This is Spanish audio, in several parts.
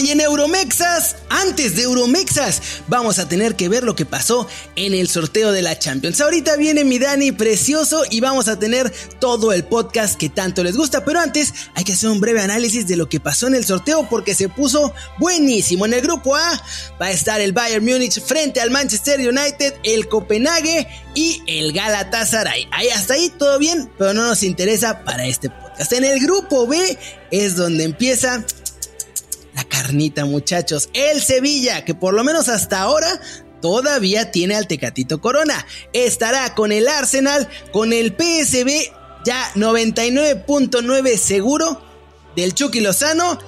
Y en Euromexas, antes de Euromexas, vamos a tener que ver lo que pasó en el sorteo de la Champions. Ahorita viene mi Dani precioso y vamos a tener todo el podcast que tanto les gusta, pero antes hay que hacer un breve análisis de lo que pasó en el sorteo porque se puso buenísimo. En el grupo A va a estar el Bayern Múnich frente al Manchester United, el Copenhague y el Galatasaray. Ahí hasta ahí todo bien, pero no nos interesa para este podcast. En el grupo B es donde empieza carnita, muchachos. El Sevilla, que por lo menos hasta ahora todavía tiene al Tecatito Corona. Estará con el Arsenal, con el PSB ya 99.9 seguro del Chucky Lozano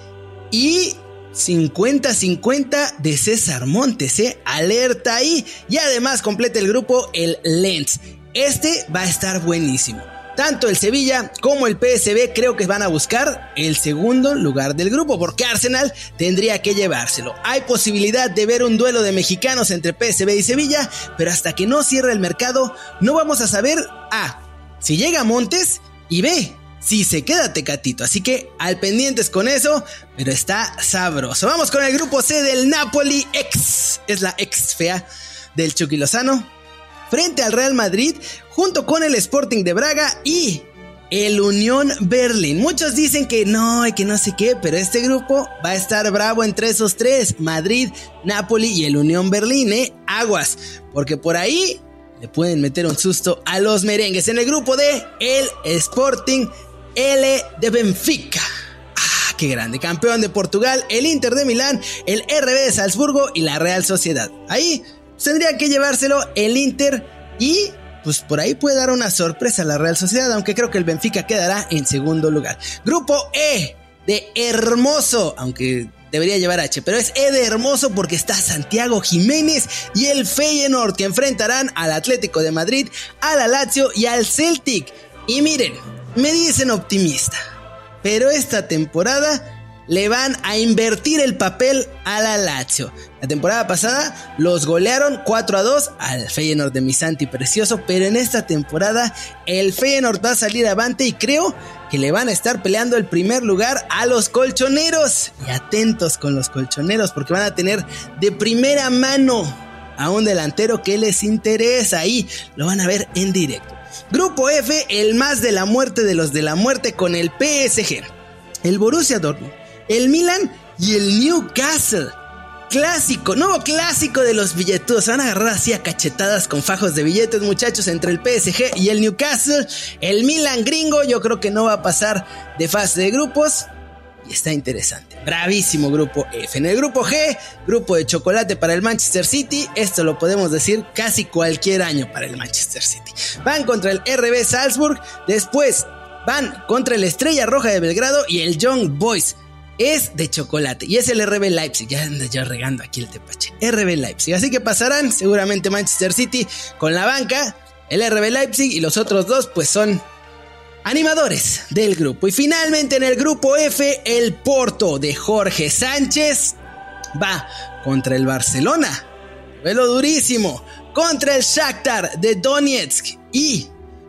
y 50-50 de César Montes, ¿eh? Alerta ahí. Y además completa el grupo el Lens. Este va a estar buenísimo. Tanto el Sevilla como el PSB creo que van a buscar el segundo lugar del grupo, porque Arsenal tendría que llevárselo. Hay posibilidad de ver un duelo de mexicanos entre PSB y Sevilla, pero hasta que no cierre el mercado, no vamos a saber A. Si llega Montes y B. Si se queda Tecatito, así que al pendientes con eso, pero está sabroso. Vamos con el grupo C del Napoli ex, es la ex fea del Chucky Lozano, frente al Real Madrid junto con el Sporting de Braga y el Unión Berlín. Muchos dicen que no y que no sé qué, pero este grupo va a estar bravo entre esos tres, Madrid, Napoli y el Unión Berlín, ¿eh? Aguas, porque por ahí le pueden meter un susto a los merengues en el grupo de el Sporting L de Benfica. Ah, qué grande, campeón de Portugal, el Inter de Milán, el RB de Salzburgo y la Real Sociedad. Ahí tendría que llevárselo el Inter y pues por ahí puede dar una sorpresa a la Real Sociedad, aunque creo que el Benfica quedará en segundo lugar. Grupo E de Hermoso, aunque debería llevar H, pero es E de Hermoso porque está Santiago Jiménez y el Feyenoord que enfrentarán al Atlético de Madrid, al Lazio y al Celtic. Y miren, me dicen optimista, pero esta temporada le van a invertir el papel a la Lazio. La temporada pasada los golearon 4 a 2 al Feyenoord de Misanti precioso, pero en esta temporada el Feyenoord va a salir avante y creo que le van a estar peleando el primer lugar a los colchoneros. Y atentos con los colchoneros porque van a tener de primera mano a un delantero que les interesa. Ahí lo van a ver en directo. Grupo F, el más de la muerte de los de la muerte con el PSG. El Borussia Dortmund el Milan y el Newcastle. Clásico, nuevo clásico de los billetudos. Se van a agarrar así a cachetadas con fajos de billetes, muchachos, entre el PSG y el Newcastle. El Milan gringo, yo creo que no va a pasar de fase de grupos. Y está interesante. Bravísimo grupo F. En el grupo G, grupo de chocolate para el Manchester City. Esto lo podemos decir casi cualquier año para el Manchester City. Van contra el RB Salzburg. Después van contra el Estrella Roja de Belgrado y el Young Boys es de chocolate y es el RB Leipzig. Ya anda ya regando aquí el tepache. RB Leipzig. Así que pasarán seguramente Manchester City con la banca, el RB Leipzig y los otros dos pues son animadores del grupo. Y finalmente en el grupo F, el Porto de Jorge Sánchez va contra el Barcelona. Vuelo durísimo. Contra el Shakhtar de Donetsk y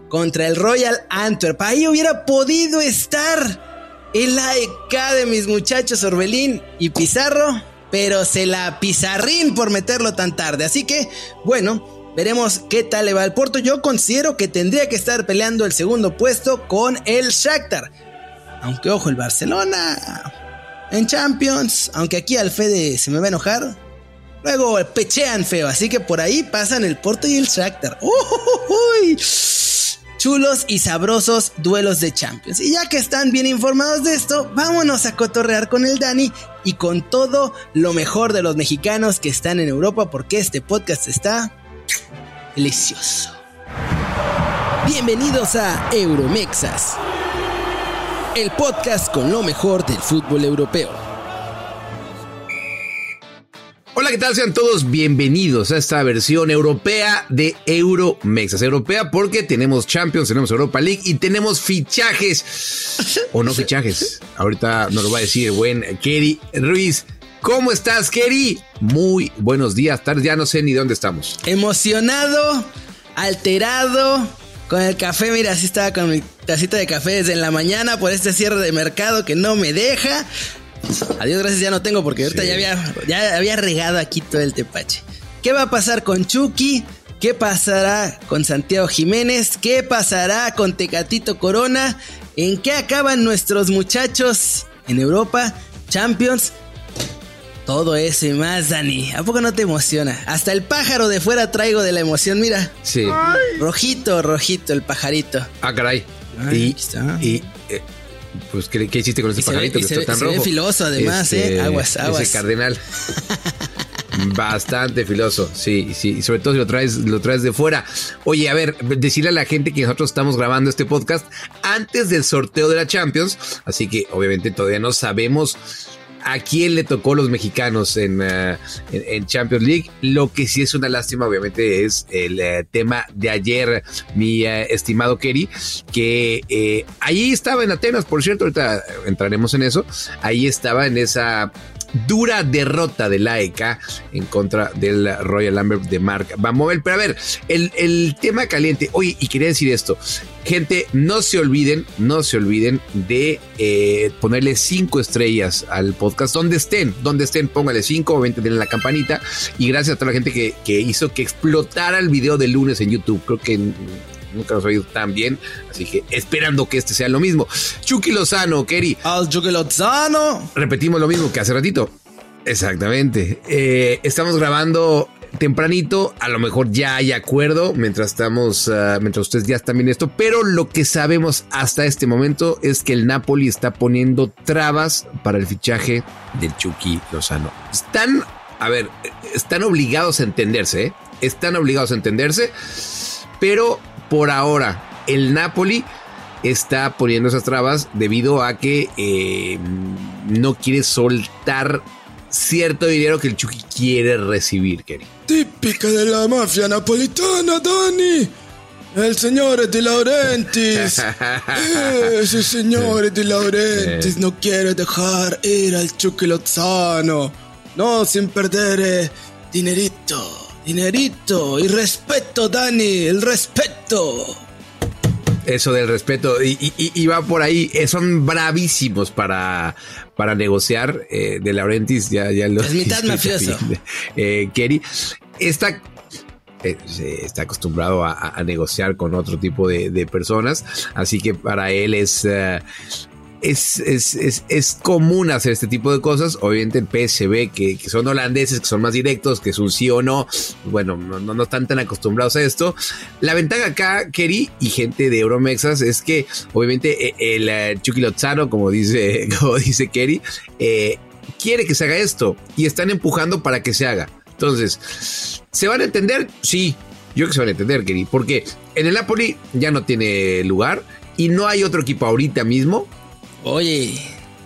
contra el Royal Antwerp. Ahí hubiera podido estar el AEK de mis muchachos Orbelín y Pizarro, pero se la pizarrín por meterlo tan tarde. Así que, bueno, veremos qué tal le va al Porto. Yo considero que tendría que estar peleando el segundo puesto con el Shakhtar. Aunque ojo, el Barcelona en Champions, aunque aquí al Fede se me va a enojar. Luego pechean feo, así que por ahí pasan el Porto y el Shakhtar. ¡Uy! Chulos y sabrosos duelos de Champions. Y ya que están bien informados de esto, vámonos a cotorrear con el Dani y con todo lo mejor de los mexicanos que están en Europa porque este podcast está delicioso. Bienvenidos a Euromexas, el podcast con lo mejor del fútbol europeo. ¿Qué tal? Sean todos bienvenidos a esta versión europea de Euromexas. Europea porque tenemos Champions, tenemos Europa League y tenemos fichajes. O no fichajes. Ahorita nos lo va a decir el buen Kerry Ruiz. ¿Cómo estás, Kerry? Muy buenos días, tardes. Ya no sé ni dónde estamos. Emocionado, alterado, con el café, mira, así estaba con mi tacita de café desde la mañana por este cierre de mercado que no me deja. Adiós, gracias, ya no tengo porque ahorita ya había, ya había regado aquí todo el tepache. ¿Qué va a pasar con Chucky? ¿Qué pasará con Santiago Jiménez? ¿Qué pasará con Tecatito Corona? ¿En qué acaban nuestros muchachos en Europa? Champions. Todo eso y más, Dani. ¿A poco no te emociona? Hasta el pájaro de fuera traigo de la emoción, mira. Sí. Rojito, rojito el pajarito. Ah, caray. Ay, y, pues, ¿qué, qué hiciste con ese Y se ve- pajarito y que se está tan se ve rojo? filoso además, ¿eh? Aguas, aguas. Ese cardenal. Bastante filoso, sí, sí, y sobre todo si lo traes, lo traes de fuera. Oye, a ver, decirle a la gente que nosotros estamos grabando este podcast antes del sorteo de la Champions, así que obviamente todavía no sabemos a quién le tocó los mexicanos en, eh, en, en Champions League. Lo que sí es una lástima, obviamente, es el eh, tema de ayer, mi eh, estimado Kerry, que eh, ahí estaba en Atenas, por cierto, ahorita entraremos en eso. Ahí estaba en esa dura derrota del AEK en contra del Royal Lambert de Mark Van Bommel. Pero a ver, el, el tema caliente. Oye, y quería decir esto. Gente, no se olviden, no se olviden de eh, ponerle cinco estrellas al podcast. Donde estén, donde estén, póngale cinco, obviamente denle la campanita. Y gracias a toda la gente que, que hizo que explotara el video del lunes en YouTube. Creo que nunca nos ha ido tan bien. Así que esperando que este sea lo mismo. Chucky Lozano, Kerry, Al Chucky Lozano. repetimos lo mismo que hace ratito. Exactamente. Eh, estamos grabando tempranito, a lo mejor ya hay acuerdo mientras estamos, ah, mientras ustedes ya están viendo esto, pero lo que sabemos hasta este momento es que el Napoli está poniendo trabas para el fichaje del Chucky Lozano. Están, a ver, están obligados a entenderse, ¿eh? están obligados a entenderse, pero por ahora el Napoli está poniendo esas trabas debido a que eh, no quiere soltar cierto dinero que el Chucky quiere recibir, Kerry. Tipica de la mafia napolitana, Dani. El señor De Laurentiis. Ese señor De Laurentiis no quiere dejar ir al Chucky Lozano. No sin perder eh, dinerito, dinerito y respeto, Dani, el respeto. Eso del respeto. Y, y- y- y va por ahí. eh, son bravísimos para, para negociar. eh, de Laurentiis ya, ya lo Es mitad mafioso. eh, Kerry. Está, acostumbrado a, negociar con otro tipo de, de personas. Así que para él es. Es, es, es, es común hacer este tipo de cosas. Obviamente el PSV, que, que son holandeses, que son más directos, que es un sí o no, bueno, no, no, están tan acostumbrados a esto. La ventaja acá, Kerry y gente de Euromexas, es que obviamente eh, el eh, Chucky Lozano, como dice, como dice Kerry, eh, quiere que se haga esto y están empujando para que se haga. Entonces, ¿se van a entender? Sí, yo que se van a entender, Kerry, porque en el Napoli ya no tiene lugar y no hay otro equipo ahorita mismo Oye,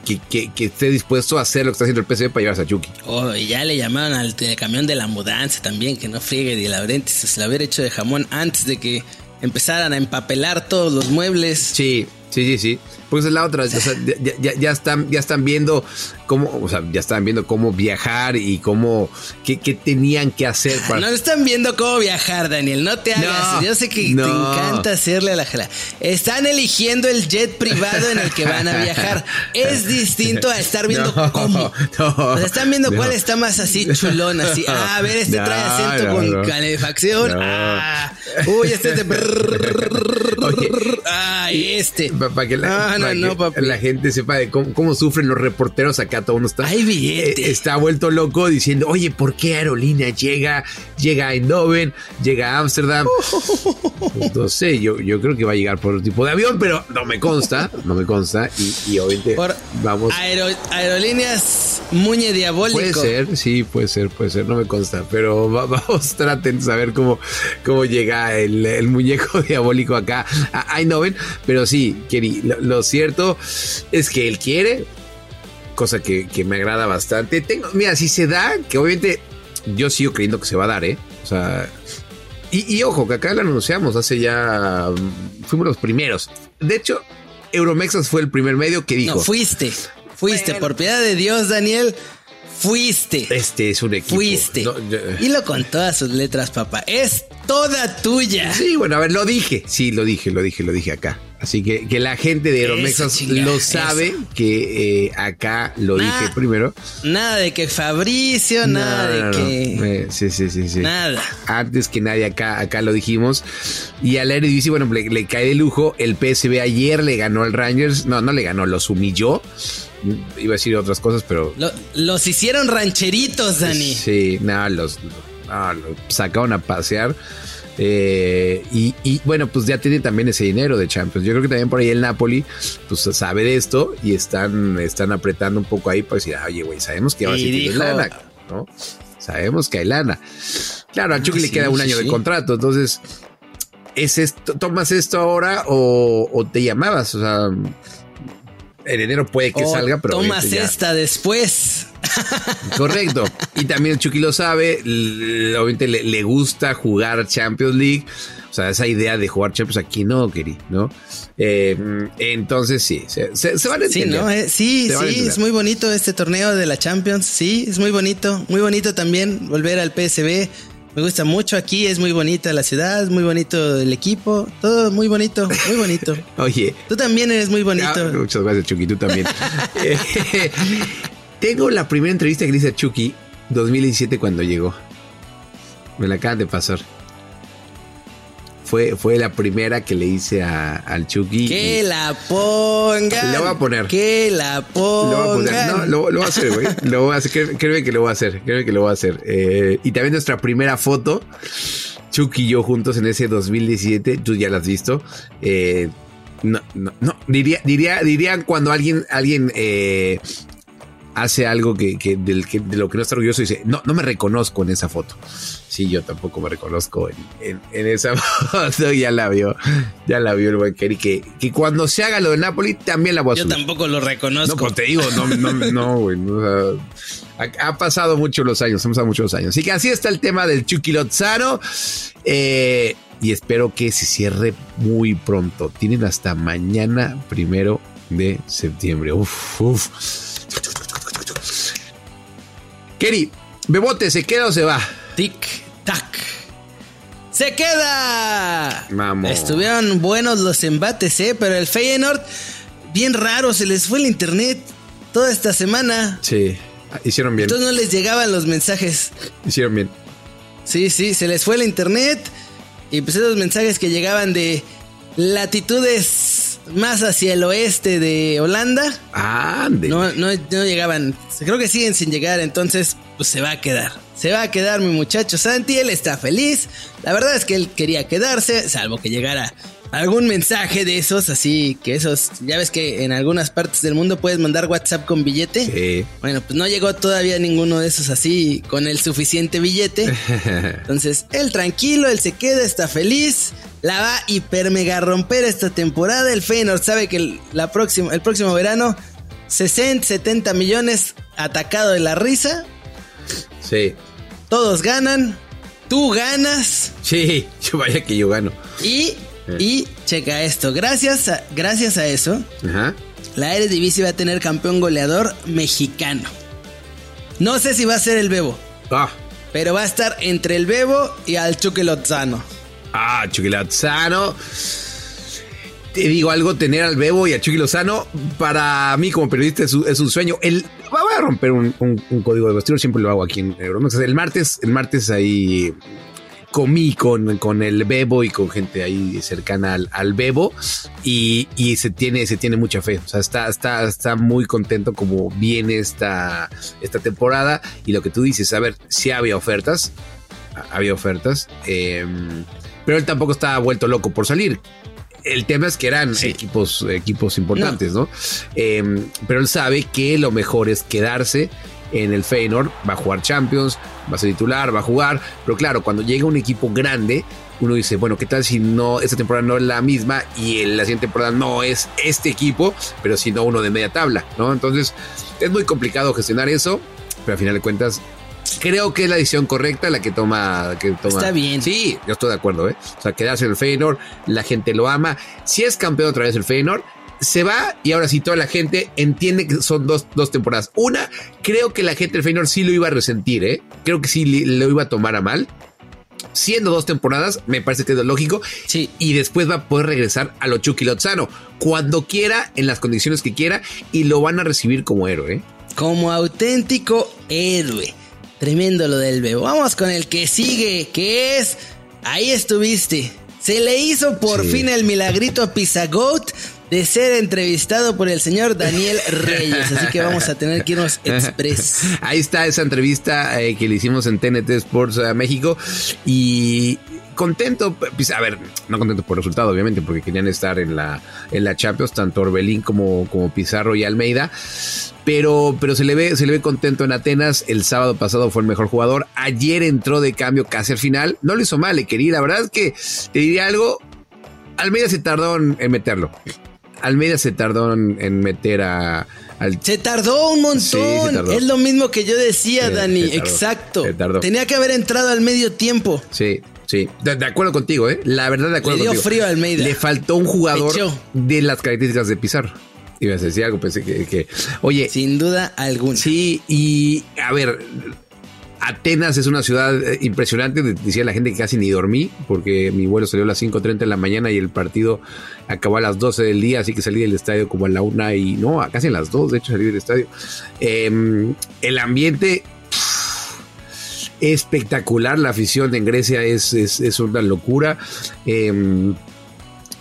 que, que- que esté dispuesto a hacer lo que está haciendo el PSV para llevarse a Chucky. oh, y ya le llamaron al camión de la mudanza también, que no friegue de Laurentiis. Se lo hubiera hecho de jamón antes de que empezaran a empapelar todos los muebles. Sí, sí, sí, sí. Pues es la otra. o sea, ya, ya- ya están, ya están viendo cómo, o sea, ya están viendo cómo viajar y cómo, qué, qué tenían que hacer para. No están viendo cómo viajar, Daniel. No te hagas. No, Yo sé que te encanta hacerle a la jala. Están eligiendo el jet privado en el que van a viajar. Es distinto a estar viendo No, cómo. no, o sea, están viendo cuál está más así chulón, así. Ah, a ver, este trae acento con calefacción. Ah, uy, este es de. Oye, Ah, este. Para que, la, Ah, no, no, la gente sepa de cómo, cómo sufren los reporteros acá, todo uno está. Hay billete. eh, está vuelto loco diciendo, oye, ¿por qué aerolínea llega, llega a Eindhoven, llega a Ámsterdam? Pues no sé, yo, yo creo que va a llegar por otro tipo de avión, pero no me consta, no me consta. Y, y obviamente Por vamos. aero- aerolíneas Muñe Diabólico. Puede ser, sí, puede ser, puede ser, no me consta, pero va- vamos, traten de saber cómo, cómo llega el, el muñeco diabólico acá a Eindhoven, pero sí, Kerry, lo, lo cierto es que él quiere, cosa que, que me agrada bastante. Tengo, mira, si se da, que obviamente yo sigo creyendo que se va a dar, ¿eh? O sea, y, y ojo, que acá lo anunciamos hace ya, mm, fuimos los primeros. De hecho, Euromexas fue el primer medio que dijo. No, fuiste. Fuiste. Por piedad de Dios, Daniel. Fuiste. Este es un equipo. Fuiste. No, yo- Dilo con todas sus letras, papá. Es toda tuya. Sí, bueno, a ver, lo dije. Sí, lo dije, lo dije, lo dije acá. Así que, que la gente de Aeromexas lo sabe eso. que eh, acá lo dije primero. Nada de que Fabricio, nada de no, que. Eh, sí, sí, sí, sí. Nada. Antes que nadie acá, acá lo dijimos. Y al Eredivisie, bueno, le, le cae de lujo. El PSV ayer le ganó al Rangers. No, no le ganó, los humilló. Iba a decir otras cosas, pero Lo- los hicieron rancheritos, Dani. Sí, nada, los, no, los sacaron a pasear. Eh, y, y, bueno, pues ya tienen también ese dinero de Champions. Yo creo que también por ahí el Napoli, pues sabe de esto y están, están apretando un poco ahí para decir, "Ah, oye, güey, sabemos que ahora sí tienes dijo- lana, ¿no? Sabemos que hay lana. Claro, a Chucky le sí, queda un sí, año de contrato, entonces, ¿es esto, ¿tomas esto ahora o, o te llamabas? O sea, en enero puede que O salga, pero tomas ya- esta después. Correcto. Y también el Chucky lo sabe. Obviamente le, le gusta jugar Champions League. O sea, esa idea de jugar Champions aquí no, Keri, ¿no? Eh, entonces sí, se, se- se van a Sí, entender. ¿no? Eh, sí, Se sí, entender. es muy bonito este torneo de la Champions. Sí, es muy bonito. Muy bonito también volver al PSB. Me gusta mucho aquí, es muy bonita la ciudad, muy bonito el equipo, todo muy bonito, muy bonito. Oye, Tú también eres muy bonito. ah, muchas gracias, Chucky, tú también. Eh, tengo la primera entrevista que le hice a Chucky 2017 cuando llegó. Me la acaban de pasar. Fue, fue la primera que le hice a- al Chucky. Que la pongan. Le voy a poner. Que la Lo voy a poner. No, lo, lo voy a hacer, güey. Lo voy a hacer. Cré- Créeme que lo voy a hacer. Créeme que lo voy a hacer. Eh, y también nuestra primera foto, Chucky y yo juntos en ese 2017. Tú ya la has visto. Eh, no, no, no. Diría, diría, dirían cuando alguien, alguien eh, hace algo que, que del que de lo que no está orgulloso dice, no, no me reconozco en esa foto. Sí, yo tampoco me reconozco en, en- en esa foto. Ya la vio. Ya la vio el buen Kerry. Que, que cuando se haga lo de Napoli, también la voy a Yo subir. tampoco lo No, reconozco. pues te digo, no, no, no, güey. no, o sea, ha, ha pasado mucho los años, han pasado muchos años. Así que así está el tema del Chucky Lozano. eh, y espero que se cierre muy pronto. Tienen hasta mañana, primero de septiembre. Uf, uf. Keri, Bebote, ¿se queda o se va? Tic, tac. ¡Se queda! Vamos. Estuvieron buenos los embates, ¿eh? Pero el Feyenoord, bien raro, se les fue el internet toda esta semana. Sí, hicieron bien. Entonces no les llegaban los mensajes. Hicieron bien. Sí, sí, se les fue el internet. Y pues esos mensajes que llegaban de latitudes más hacia el oeste de Holanda. Ande. No, no, no llegaban. Creo que siguen sin llegar, entonces pues se va a quedar. Se va a quedar mi muchacho Santi, él está feliz. La verdad es que él quería quedarse, salvo que llegara algún mensaje de esos, así que esos, ya ves que en algunas partes del mundo puedes mandar WhatsApp con billete. Sí. Bueno, pues no llegó todavía ninguno de esos así con el suficiente billete. Entonces, él tranquilo, él se queda, está feliz. La va a hiper mega romper esta temporada. El Feyenoord sabe que el, la próxima, el próximo verano 60, 70 millones atacado de la risa. Sí. Todos ganan. Tú ganas. Sí, yo vaya que yo gano. Y, y checa esto. Gracias a, gracias a eso, Ajá. la Eredivisie va a tener campeón goleador mexicano. No sé si va a ser el Bebo. Ah. Pero va a estar entre el Bebo y al Chuque Lozano. Ah, Chucky Lozano. Te digo algo, tener al Bebo y a Chucky Lozano, para mí como periodista es, un- es un sueño. El, voy a romper un, un- un código de vestidor, siempre lo hago aquí en Euromex. El martes, el martes ahí comí con, con el Bebo y con gente ahí cercana al, al Bebo y, y se, tiene, se tiene mucha fe. O sea, está, está, está muy contento como viene esta, esta temporada y lo que tú dices, a ver, si había ofertas, había ofertas, eh, pero él tampoco estaba vuelto loco por salir. El tema es que eran Sí. equipos, equipos importantes, ¿no? Eh, pero él sabe que lo mejor es quedarse en el Feyenoord, va a jugar Champions, va a ser titular, va a jugar, pero claro, cuando llega un equipo grande, uno dice, bueno, ¿qué tal si no, esta temporada no es la misma y en la siguiente temporada no es este equipo, pero sino uno de media tabla, ¿no? Entonces, es muy complicado gestionar eso, pero al final de cuentas, creo que es la decisión correcta la que toma. Que toma. Está bien. Sí, yo estoy de acuerdo, ¿eh? O sea, quedarse en el Feyenoord, la gente lo ama. Si es campeón otra vez el Feyenoord, se va y ahora sí toda la gente entiende que son dos, dos temporadas. Una, creo que la gente del Feyenoord sí lo iba a resentir, ¿eh? Creo que sí lo iba a tomar a mal. Siendo dos temporadas, me parece que es lógico. Sí. Y después va a poder regresar a lo Chucky Lozano cuando quiera, en las condiciones que quiera, y lo van a recibir como héroe. ¿eh? Como auténtico héroe. Tremendo lo del Bebo. Vamos con el que sigue, que es. Ahí estuviste. Se le hizo por Sí. fin el milagrito a Pizagoat de ser entrevistado por el señor Daniel Reyes. Así que vamos a tener que irnos express. Ahí está esa entrevista eh, que le hicimos en TNT Sports a México y contento, pues, a ver, no contento por el resultado, obviamente, porque querían estar en la, en la Champions, tanto Orbelín como, como Pizarro y Almeida. Pero, pero se le ve, se le ve contento en Atenas. El sábado pasado fue el mejor jugador. Ayer entró de cambio casi al final. No lo hizo mal, le quería. La verdad es que te diría algo. Almeida se tardó en meterlo. Almeida se tardó en, en meter a, al Se tardó un montón. Sí, se tardó. Es lo mismo que yo decía, Sí, Dani. se tardó, Exacto. se tardó. Tenía que haber entrado al medio tiempo. Sí, sí. De, de acuerdo contigo, ¿eh? La verdad, de acuerdo Le dio contigo. frío a Almeida. Le faltó un jugador de las características de Pizarro. Ibas a decir algo, pensé que. que- Oye, Sin duda alguna. sí, y a ver. Atenas es una ciudad eh, impresionante. Decía la gente que casi ni dormí, porque mi vuelo salió a las 5:30 de la mañana y el partido acabó a las 12 del día, así que salí del estadio como a la una y no, casi a las 2, de hecho, salí del estadio. Eh, el ambiente espectacular. La afición en Grecia es, es, una locura. Eh,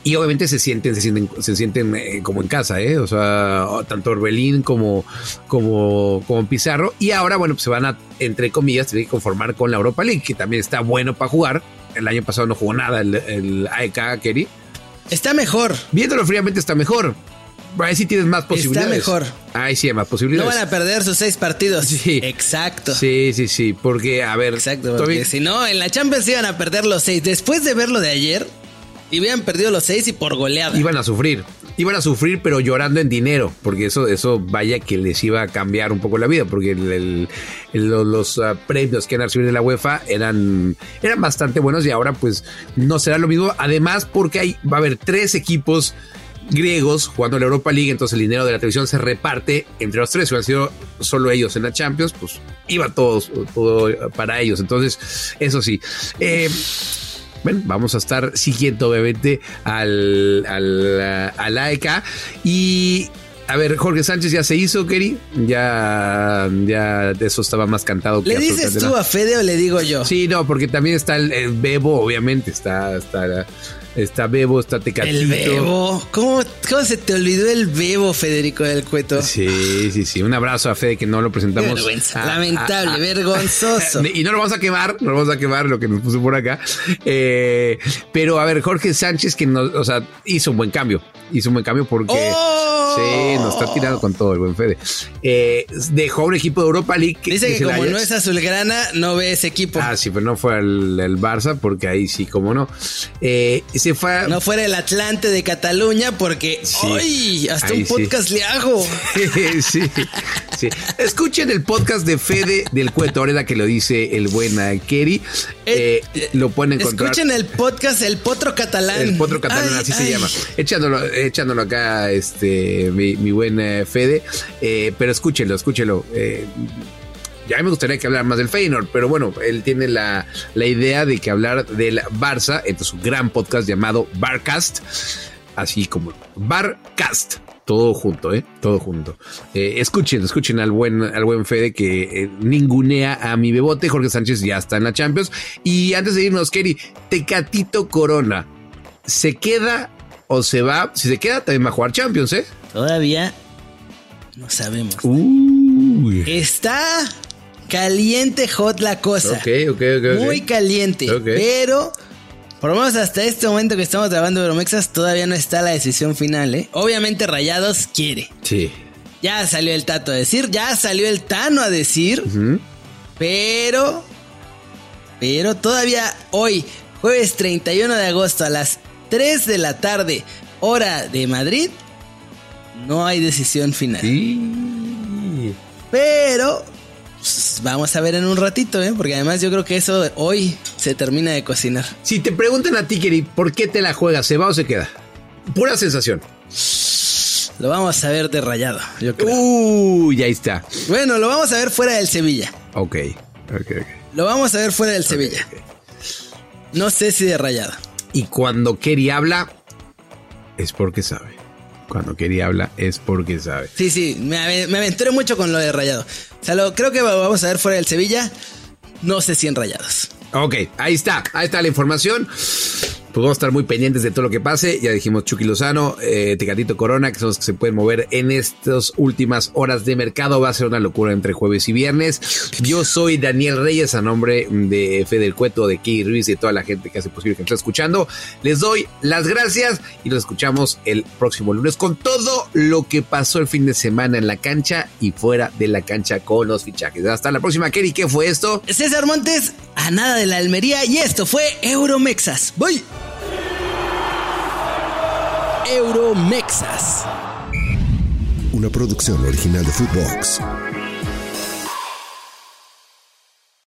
y obviamente se sienten, se sienten, se sienten eh, como en casa, ¿eh? O sea, tanto Orbelín como, como, como Pizarro. Y ahora, bueno, pues se van a, entre comillas, tener que conformar con la Europa League, que también está bueno para jugar. El año pasado no jugó nada el, el AEK, Kerry. Está mejor. Viéndolo fríamente está mejor. Ahí sí tienes más posibilidades. mejor. Ahí sí hay más No posibilidades. van a perder sus seis partidos. Sí. Exacto. Sí, sí, sí, porque, a ver, Exacto, porque si no, en la Champions iban a perder los seis. Después de verlo de ayer, y hubieran perdido los seis y por goleada. iban a sufrir. Iban a sufrir, pero llorando en dinero, porque eso, eso vaya que les iba a cambiar un poco la vida, porque los, ah, premios que iban a recibir de la UEFA eran, eran bastante buenos y ahora pues no será lo mismo. Además, porque hay, va a haber tres equipos griegos jugando la Europa League, entonces el dinero de la televisión se reparte entre los tres. Si hubieran sido solo ellos en la Champions, pues iba todos, todo para ellos. Entonces, eso sí. Eh, bueno, vamos a estar siguiendo obviamente al, al, al AEK. Y a ver, Jorge Sánchez ya se hizo, Keri. Ya, ya de eso estaba más cantado que ¿Le dices absolutamente tú a Fede o le digo yo? Sí, no, porque también está el, el Bebo, obviamente. Está, está, está Bebo, está Tecatito. El bebo. ¿Cómo, ¿Cómo se te olvidó el bebo, Federico del Cueto? Sí, sí, sí. Un abrazo a Fede que no lo presentamos. Ah, Lamentable, ah, ah. vergonzoso. Y no lo vamos a quemar, no lo vamos a quemar lo que nos puso por acá. Eh, pero a ver, Jorge Sánchez, que nos, o sea, hizo un buen cambio. Hizo un buen cambio porque. ¡Oh! Sí, nos está tirando con todo el buen Fede. Eh, dejó un equipo de Europa League. Dice que como no es azulgrana, no ve ese equipo. Ah, sí, pero no fue al, al Barça, porque ahí sí, como no. Eh, fue. No fuera el Atlante de Cataluña porque Sí. ¡ay! Hasta Ahí un sí. podcast le hago. sí, sí. Escuchen el podcast de Fede del Cueto, ahora que lo dice el buen eh, Kerry. Eh, Eh, lo pueden encontrar. Escuchen el podcast El Potro Catalán. El potro catalán, Ay, así se llama. Echándolo, echándolo acá, este, mi, mi buen eh, Fede. Eh, pero escúchelo, escúchelo. Ya me gustaría que hablara más del Feyenoord, pero bueno, él tiene la, la idea de que hablar del Barça, entonces su gran podcast llamado Barcast, así como Barcast. Todo junto, ¿eh? Todo junto. Eh, escuchen, escuchen al buen, al buen Fede que eh, ningunea a mi bebote. Jorge Sánchez ya está en la Champions. Y antes de irnos, Kerry, Tecatito Corona, ¿se queda o se va? Si se queda, también va a jugar Champions, ¿eh? Todavía no sabemos. Uy. Está caliente hot la cosa. Ok, ok, ok. ok. Muy caliente. Pero, por lo menos hasta este momento que estamos grabando Euromexas, todavía no está la decisión final, ¿eh? Obviamente Rayados quiere. Sí. Ya salió el Tato a decir, ya salió el Tano a decir, pero... Pero todavía hoy, jueves 31 de agosto a las 3 de la tarde, hora de Madrid, no hay decisión final. Sí. Pero pues, vamos a ver en un ratito, ¿eh? Porque además yo creo que eso hoy se termina de cocinar. Si te preguntan a ti, Kerry, ¿por qué te la juegas? ¿Se va o se queda? Pura sensación. Lo vamos a ver de rayado, yo creo. Uy, ahí está. Bueno, lo vamos a ver fuera del Sevilla. Ok, ok, ok. Lo vamos a ver fuera del Sevilla. No sé si de rayado. Y cuando Kerry habla, es porque sabe. Cuando Kerry habla, es porque sabe. Sí, sí, me aventuré mucho con lo de rayado. Sea, creo que vamos a ver fuera del Sevilla. No sé si en rayados. Ok, ahí está, ahí está la información. Pues vamos a estar muy pendientes de todo lo que pase. Ya dijimos Chucky Lozano, eh, Tecatito Corona, que son los que se pueden mover en estas últimas horas de mercado. Va a ser una locura entre jueves y viernes. Yo soy Daniel Reyes, a nombre de Fede Cueto, de Key Ruiz y de toda la gente que hace posible que nos esté escuchando. Les doy las gracias y nos escuchamos el próximo lunes con todo lo que pasó el fin de semana en la cancha y fuera de la cancha con los fichajes. Hasta la próxima, Kerry. ¿Qué fue esto? César Montes, a nada de la Almería. Y esto fue Euromexas. Voy. Euromexas. Una producción original de Footbox.